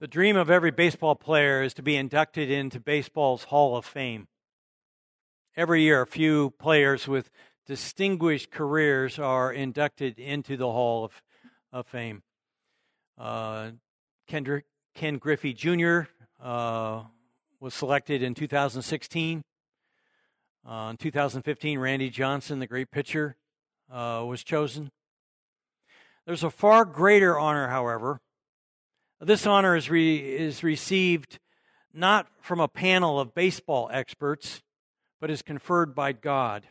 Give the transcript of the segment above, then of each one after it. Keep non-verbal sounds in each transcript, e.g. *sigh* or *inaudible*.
The dream of every baseball player is to be inducted into baseball's Hall of Fame. Every year, a few players with distinguished careers are inducted into the Hall of, of Fame. Uh, Kendrick, Ken Griffey Jr. Uh, was selected in 2016. Uh, in 2015, Randy Johnson, the great pitcher, uh, was chosen. There's a far greater honor, however, this honor is, re, is received not from a panel of baseball experts, but is conferred by God.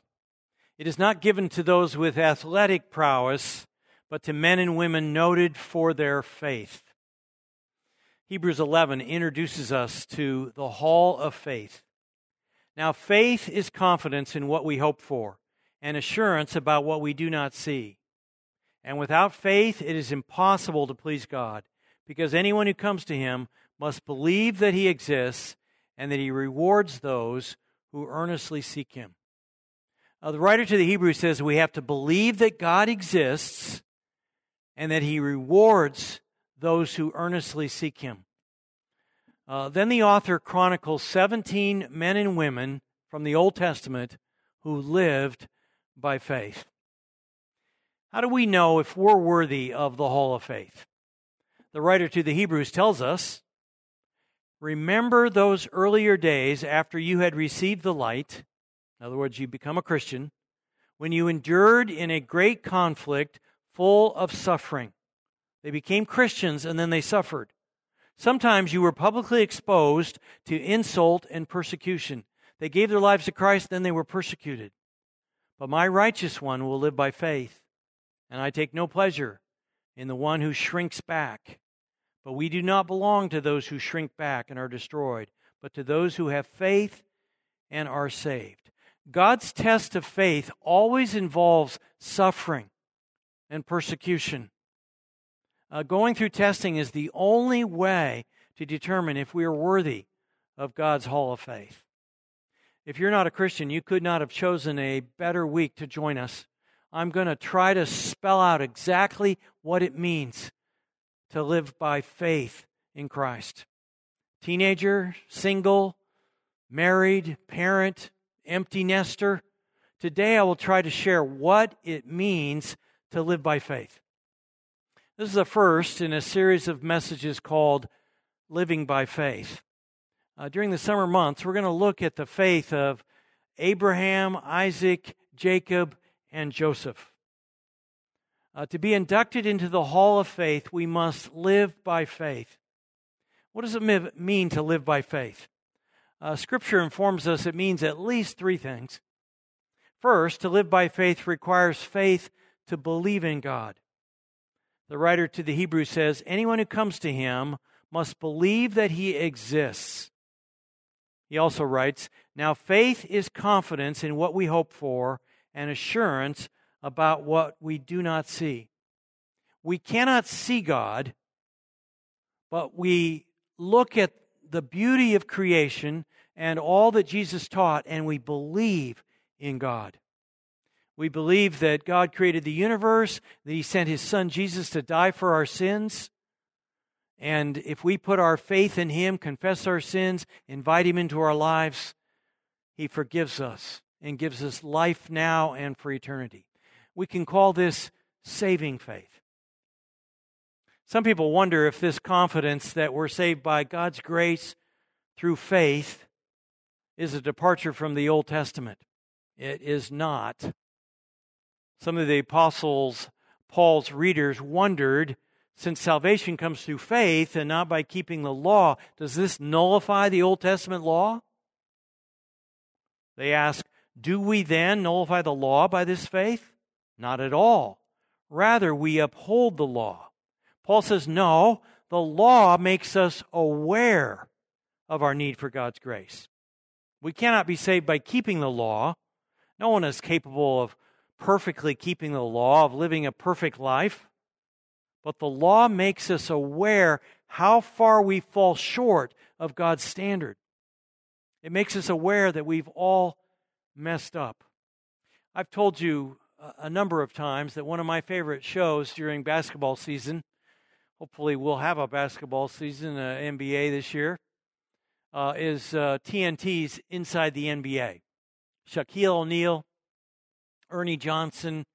It is not given to those with athletic prowess, but to men and women noted for their faith. Hebrews 11 introduces us to the hall of faith. Now, faith is confidence in what we hope for and assurance about what we do not see. And without faith, it is impossible to please God because anyone who comes to him must believe that he exists and that he rewards those who earnestly seek him. Uh, the writer to the Hebrews says we have to believe that God exists and that he rewards those who earnestly seek him. Uh, then the author chronicles 17 men and women from the Old Testament who lived by faith. How do we know if we're worthy of the Hall of Faith? The writer to the Hebrews tells us Remember those earlier days after you had received the light, in other words, you become a Christian, when you endured in a great conflict full of suffering. They became Christians and then they suffered. Sometimes you were publicly exposed to insult and persecution. They gave their lives to Christ, then they were persecuted. But my righteous one will live by faith, and I take no pleasure in the one who shrinks back. But we do not belong to those who shrink back and are destroyed, but to those who have faith and are saved. God's test of faith always involves suffering and persecution. Uh, going through testing is the only way to determine if we are worthy of God's hall of faith. If you're not a Christian, you could not have chosen a better week to join us I'm going to try to spell out exactly what it means to live by faith in Christ. Teenager, single, married, parent, empty nester. Today I will try to share what it means to live by faith. This is the first in a series of messages called Living by Faith. Uh, during the summer months, we're going to look at the faith of Abraham, Isaac, Jacob, and Joseph. Uh, to be inducted into the hall of faith, we must live by faith. What does it mean to live by faith? Uh, scripture informs us it means at least three things. First, to live by faith requires faith to believe in God. The writer to the Hebrews says, Anyone who comes to him must believe that he exists. He also writes, Now faith is confidence in what we hope for and assurance about what we do not see. We cannot see God, but we look at the beauty of creation and all that Jesus taught, and we believe in God. We believe that God created the universe, that He sent His Son Jesus to die for our sins. And if we put our faith in Him, confess our sins, invite Him into our lives, He forgives us and gives us life now and for eternity. We can call this saving faith. Some people wonder if this confidence that we're saved by God's grace through faith is a departure from the Old Testament. It is not. Some of the apostles, Paul's readers, wondered since salvation comes through faith and not by keeping the law, does this nullify the Old Testament law? They ask, do we then nullify the law by this faith? Not at all. Rather, we uphold the law. Paul says, no, the law makes us aware of our need for God's grace. We cannot be saved by keeping the law. No one is capable of perfectly keeping the law, of living a perfect life. But the law makes us aware how far we fall short of God's standard. It makes us aware that we've all messed up. I've told you a number of times that one of my favorite shows during basketball season hopefully we'll have a basketball season, uh, NBA this year, uh, is uh, TNT's Inside the NBA. Shaquille O'Neal, Ernie Johnson,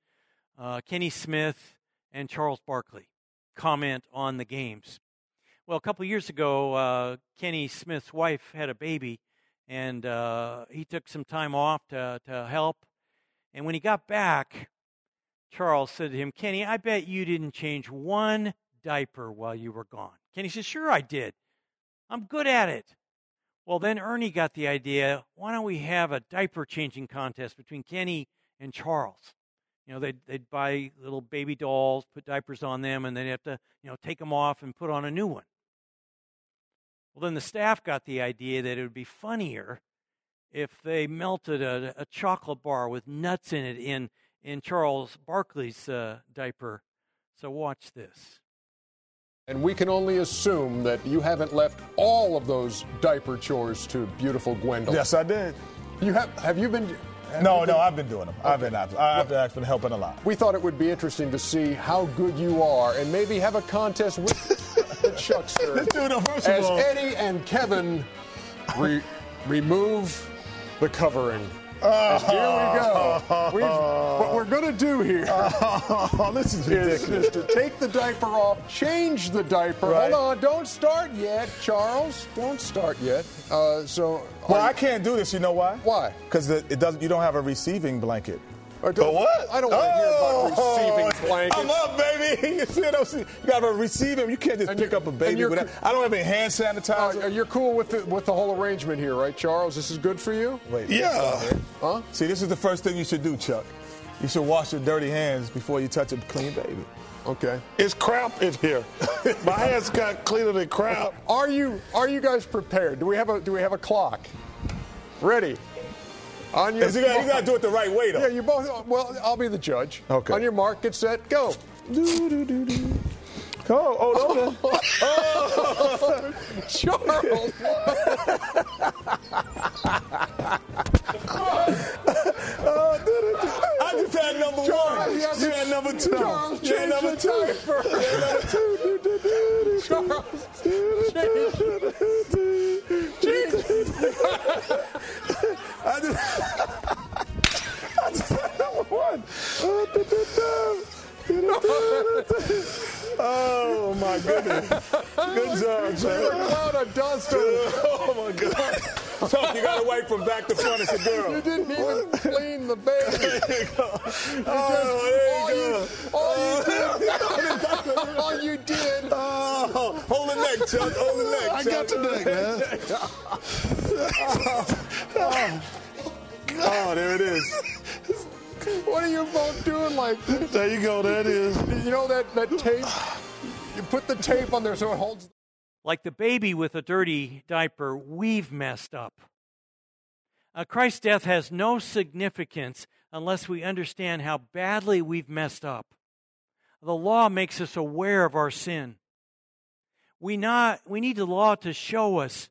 uh, Kenny Smith, and Charles Barkley comment on the games. Well, a couple years ago, uh, Kenny Smith's wife had a baby, and uh, he took some time off to, to help. And when he got back, Charles said to him, Kenny, I bet you didn't change one diaper while you were gone. Kenny said, Sure, I did. I'm good at it. Well, then Ernie got the idea why don't we have a diaper changing contest between Kenny and Charles? You know, they'd, they'd buy little baby dolls, put diapers on them, and then have to, you know, take them off and put on a new one. Well, then the staff got the idea that it would be funnier if they melted a, a chocolate bar with nuts in it in, in Charles Barkley's uh, diaper. So watch this. And we can only assume that you haven't left all of those diaper chores to beautiful Gwendolyn. Yes, I did. You have? Have you been? Have no, you no, I've been doing them. Okay. I've been, I've, I've well, been helping a lot. We thought it would be interesting to see how good you are, and maybe have a contest with Dude, as all, Eddie and Kevin re- remove the covering here we go. We've, what we're going to do here oh, *laughs* this is, is, is, to take the diaper off, change the diaper. Right. Hold on, don't start yet, Charles. Don't start yet. Uh, so, well, I can't do this. You know why? Why? Because it doesn't. You don't have a receiving blanket. But what? I don't want to oh, hear about oh, receiving blankets. I'm up, baby. *laughs* you, see, you got to receive him. You can't just and pick up a baby without. I don't have any hand sanitizer. Uh, you're cool with the, with the whole arrangement here, right, Charles? This is good for you. Wait. Yeah. Huh? See, this is the first thing you should do, Chuck. You should wash your dirty hands before you touch a clean baby. Okay. It's crap in here. *laughs* My hands got cleaner than crap. Are you are you guys prepared? Do we have a do we have a clock? Ready? On your, you got to do it the right way, though. Yeah, you both. Well, I'll be the judge. Okay. On your mark, get set, go. Do do do do. Oh, oh, no, oh, *laughs* Charles. I just had number Charles, one. You had number two. Charles, you had number two. You had number two. Charles. I just, I just had number one. Oh my goodness! Good job. A cloud of dust. Oh my God! *laughs* Chuck, you got to wipe from back to front as a girl. You didn't even clean the baby. *laughs* There you go. Oh, there you go. all, you, oh. *laughs* all you did. Oh, hold the neck, Chuck. Hold the neck. I got the neck, man. oh. oh, there it is. What are you both doing like this? There you go. That is. You know that, that tape? You put the tape on there so it holds. Like the baby with a dirty diaper, we've messed up. Uh, Christ's death has no significance unless we understand how badly we've messed up. The law makes us aware of our sin. We, not, we need the law to show us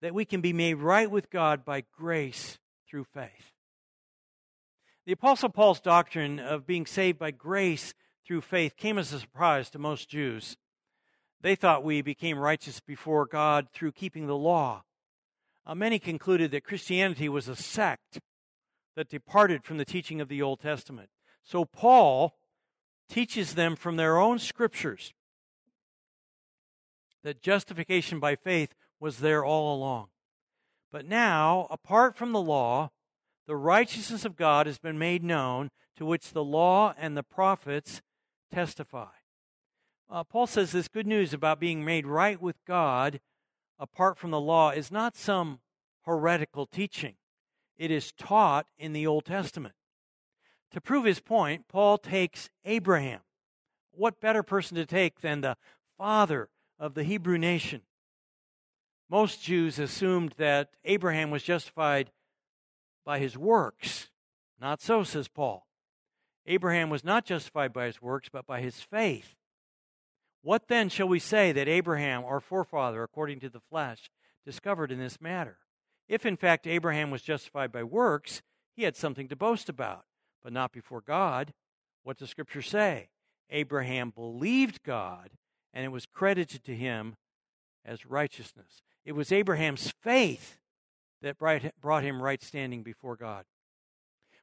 that we can be made right with God by grace through faith. The Apostle Paul's doctrine of being saved by grace through faith came as a surprise to most Jews. They thought we became righteous before God through keeping the law. Uh, many concluded that Christianity was a sect that departed from the teaching of the Old Testament. So Paul teaches them from their own scriptures that justification by faith was there all along. But now, apart from the law, the righteousness of God has been made known, to which the law and the prophets testify. Uh, Paul says this good news about being made right with God apart from the law is not some heretical teaching, it is taught in the Old Testament. To prove his point, Paul takes Abraham. What better person to take than the father of the Hebrew nation? Most Jews assumed that Abraham was justified by his works. Not so, says Paul. Abraham was not justified by his works, but by his faith. What then shall we say that Abraham, our forefather, according to the flesh, discovered in this matter? If in fact Abraham was justified by works, he had something to boast about, but not before God. What does Scripture say? Abraham believed God, and it was credited to him as righteousness. It was Abraham's faith that brought him right standing before God.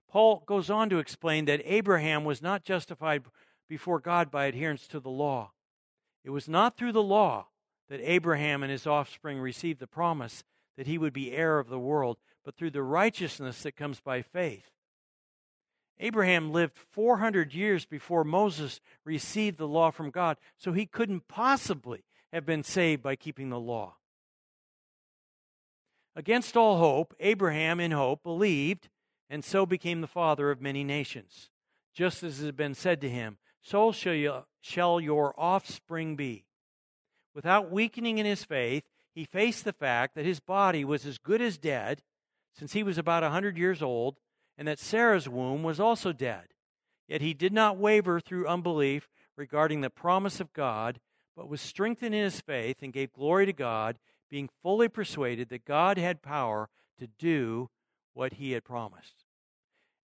Paul goes on to explain that Abraham was not justified before God by adherence to the law. It was not through the law that Abraham and his offspring received the promise that he would be heir of the world, but through the righteousness that comes by faith. Abraham lived 400 years before Moses received the law from God, so he couldn't possibly have been saved by keeping the law. Against all hope, Abraham, in hope, believed and so became the father of many nations. Just as it had been said to him, So shall, you, shall your offspring be. Without weakening in his faith, he faced the fact that his body was as good as dead, since he was about a 100 years old, and that Sarah's womb was also dead. Yet he did not waver through unbelief regarding the promise of God, but was strengthened in his faith and gave glory to God, being fully persuaded that God had power to do what he had promised.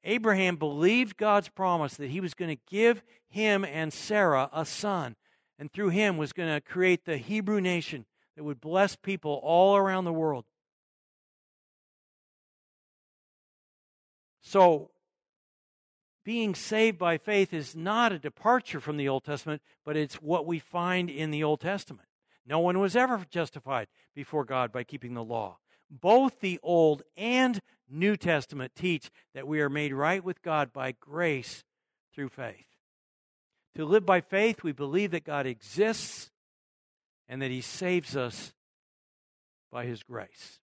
Abraham believed God's promise that he was going to give him and Sarah a son, and through him was going to create the Hebrew nation that would bless people all around the world. So, being saved by faith is not a departure from the Old Testament, but it's what we find in the Old Testament. No one was ever justified before God by keeping the law. Both the Old and New Testament teach that we are made right with God by grace through faith. To live by faith, we believe that God exists and that He saves us by His grace.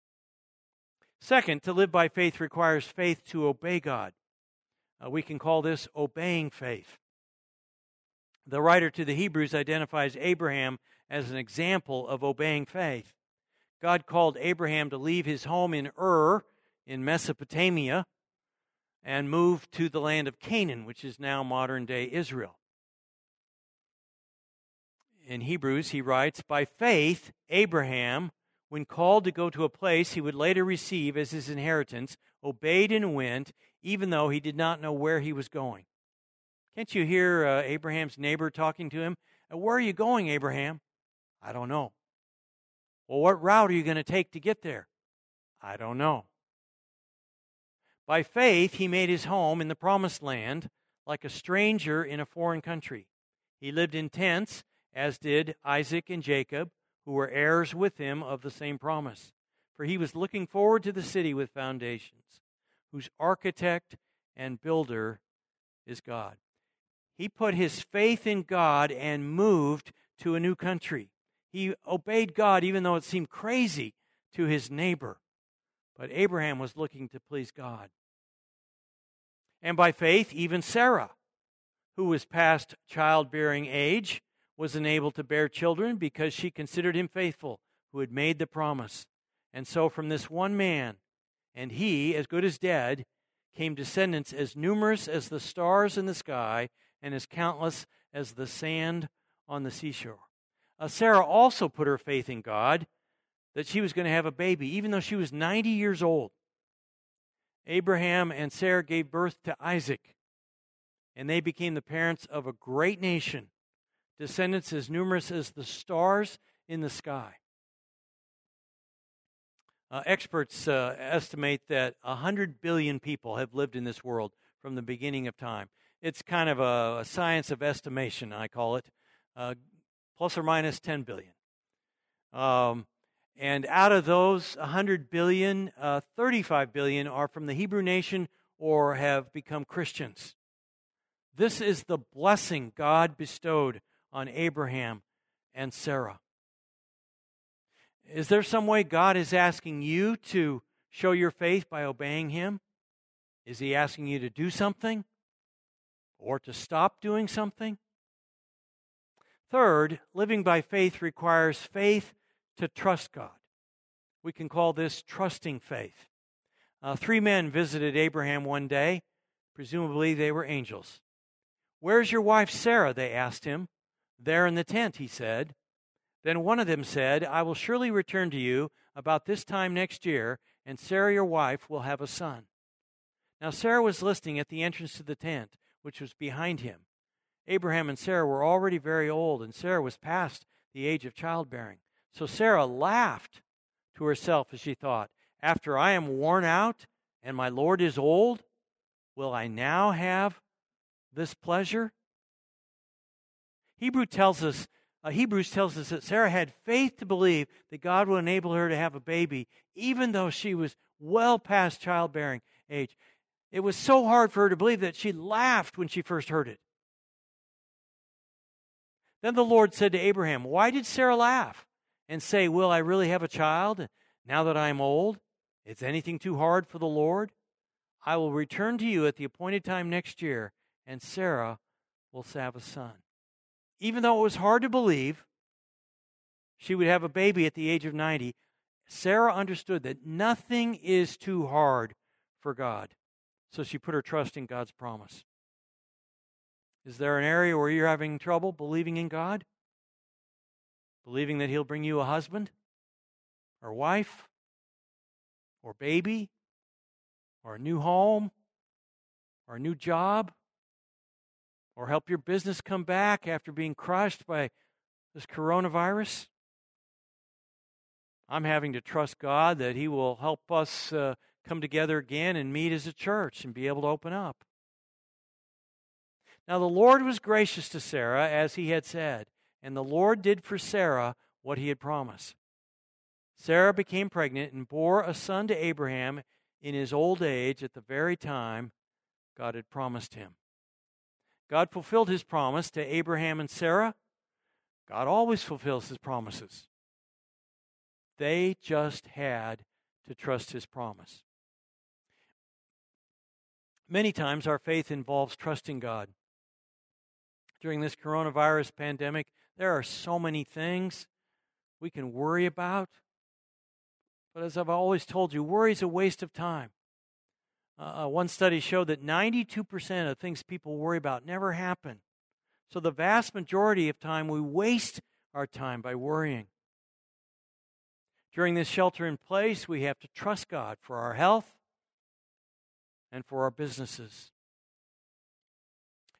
Second, to live by faith requires faith to obey God. Uh, we can call this obeying faith. The writer to the Hebrews identifies Abraham as an example of obeying faith. God called Abraham to leave his home in Ur in Mesopotamia and move to the land of Canaan, which is now modern day Israel. In Hebrews, he writes, By faith, Abraham, when called to go to a place he would later receive as his inheritance, obeyed and went, even though he did not know where he was going. Can't you hear uh, Abraham's neighbor talking to him? Where are you going, Abraham? I don't know. Well, what route are you going to take to get there? I don't know. By faith, he made his home in the promised land like a stranger in a foreign country. He lived in tents, as did Isaac and Jacob, who were heirs with him of the same promise. For he was looking forward to the city with foundations, whose architect and builder is God. He put his faith in God and moved to a new country. He obeyed God even though it seemed crazy to his neighbor. But Abraham was looking to please God. And by faith, even Sarah, who was past childbearing age, was enabled to bear children because she considered him faithful who had made the promise. And so from this one man, and he, as good as dead, came descendants as numerous as the stars in the sky and as countless as the sand on the seashore. Uh, Sarah also put her faith in God that she was going to have a baby, even though she was 90 years old. Abraham and Sarah gave birth to Isaac, and they became the parents of a great nation, descendants as numerous as the stars in the sky. Uh, experts uh, estimate that 100 billion people have lived in this world from the beginning of time. It's kind of a, a science of estimation, I call it. Uh, plus or minus 10 billion. Um, and out of those 100 billion, uh, 35 billion are from the Hebrew nation or have become Christians. This is the blessing God bestowed on Abraham and Sarah. Is there some way God is asking you to show your faith by obeying Him? Is He asking you to do something or to stop doing something? Third, living by faith requires faith to trust God. We can call this trusting faith. Uh, three men visited Abraham one day. Presumably, they were angels. Where's your wife Sarah? They asked him. There in the tent, he said. Then one of them said, I will surely return to you about this time next year, and Sarah, your wife, will have a son. Now, Sarah was listening at the entrance to the tent, which was behind him. Abraham and Sarah were already very old, and Sarah was past the age of childbearing. So Sarah laughed to herself as she thought, After I am worn out and my Lord is old, will I now have this pleasure? Hebrew tells us, uh, Hebrews tells us that Sarah had faith to believe that God would enable her to have a baby, even though she was well past childbearing age. It was so hard for her to believe that she laughed when she first heard it. Then the Lord said to Abraham, Why did Sarah laugh and say, Will I really have a child now that I am old? Is anything too hard for the Lord? I will return to you at the appointed time next year, and Sarah will have a son. Even though it was hard to believe she would have a baby at the age of 90, Sarah understood that nothing is too hard for God. So she put her trust in God's promise. Is there an area where you're having trouble believing in God? Believing that He'll bring you a husband or wife or baby or a new home or a new job or help your business come back after being crushed by this coronavirus? I'm having to trust God that He will help us uh, come together again and meet as a church and be able to open up. Now, the Lord was gracious to Sarah, as he had said, and the Lord did for Sarah what he had promised. Sarah became pregnant and bore a son to Abraham in his old age at the very time God had promised him. God fulfilled his promise to Abraham and Sarah. God always fulfills his promises. They just had to trust his promise. Many times our faith involves trusting God during this coronavirus pandemic, there are so many things we can worry about. But as I've always told you, worry is a waste of time. Uh, uh one study showed that 92% of things people worry about never happen. So the vast majority of time, we waste our time by worrying. During this shelter in place, we have to trust God for our health and for our businesses.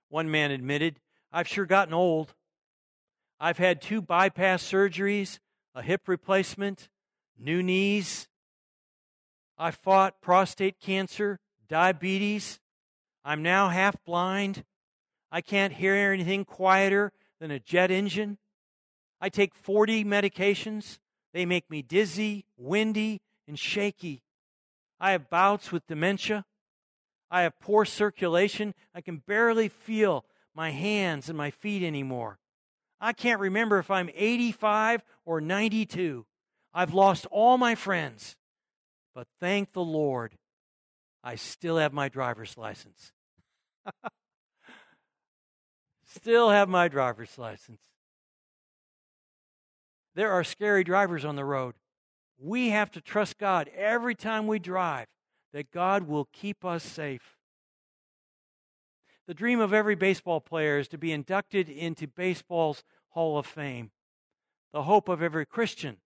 One man admitted I've sure gotten old. I've had two bypass surgeries, a hip replacement, new knees. I fought prostate cancer, diabetes. I'm now half blind. I can't hear anything quieter than a jet engine. I take 40 medications. They make me dizzy, windy, and shaky. I have bouts with dementia. I have poor circulation. I can barely feel my hands and my feet anymore. I can't remember if I'm 85 or 92. I've lost all my friends. But thank the Lord, I still have my driver's license. *laughs* still have my driver's license. There are scary drivers on the road. We have to trust God every time we drive that God will keep us safe. The dream of every baseball player is to be inducted into baseball's Hall of Fame. The hope of every Christian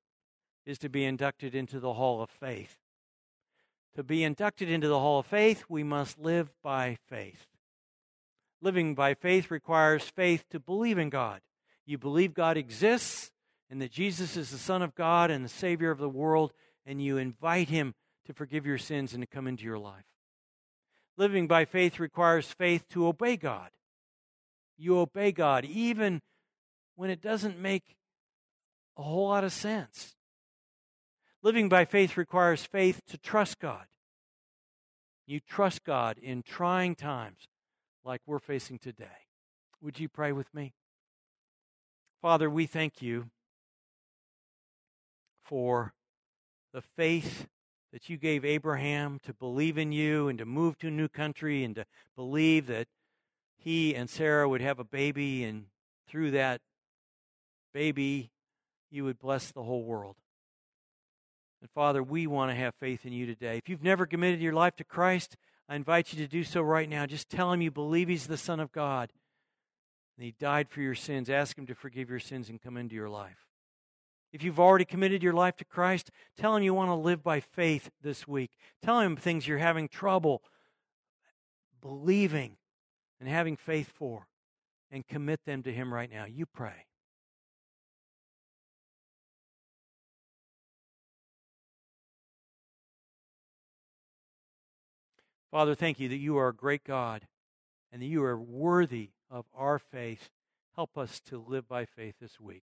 is to be inducted into the Hall of Faith. To be inducted into the Hall of Faith, we must live by faith. Living by faith requires faith to believe in God. You believe God exists and that Jesus is the Son of God and the Savior of the world, and you invite Him to forgive your sins and to come into your life. Living by faith requires faith to obey God. You obey God even when it doesn't make a whole lot of sense. Living by faith requires faith to trust God. You trust God in trying times like we're facing today. Would you pray with me? Father, we thank you for the faith that you gave Abraham to believe in you and to move to a new country and to believe that he and Sarah would have a baby, and through that baby, you would bless the whole world. And Father, we want to have faith in you today. If you've never committed your life to Christ, I invite you to do so right now. Just tell him you believe he's the Son of God and he died for your sins. Ask him to forgive your sins and come into your life. If you've already committed your life to Christ, tell Him you want to live by faith this week. Tell Him things you're having trouble believing and having faith for. and commit them to Him right now. You pray. Father, thank you that you are a great God and that you are worthy of our faith. Help us to live by faith this week.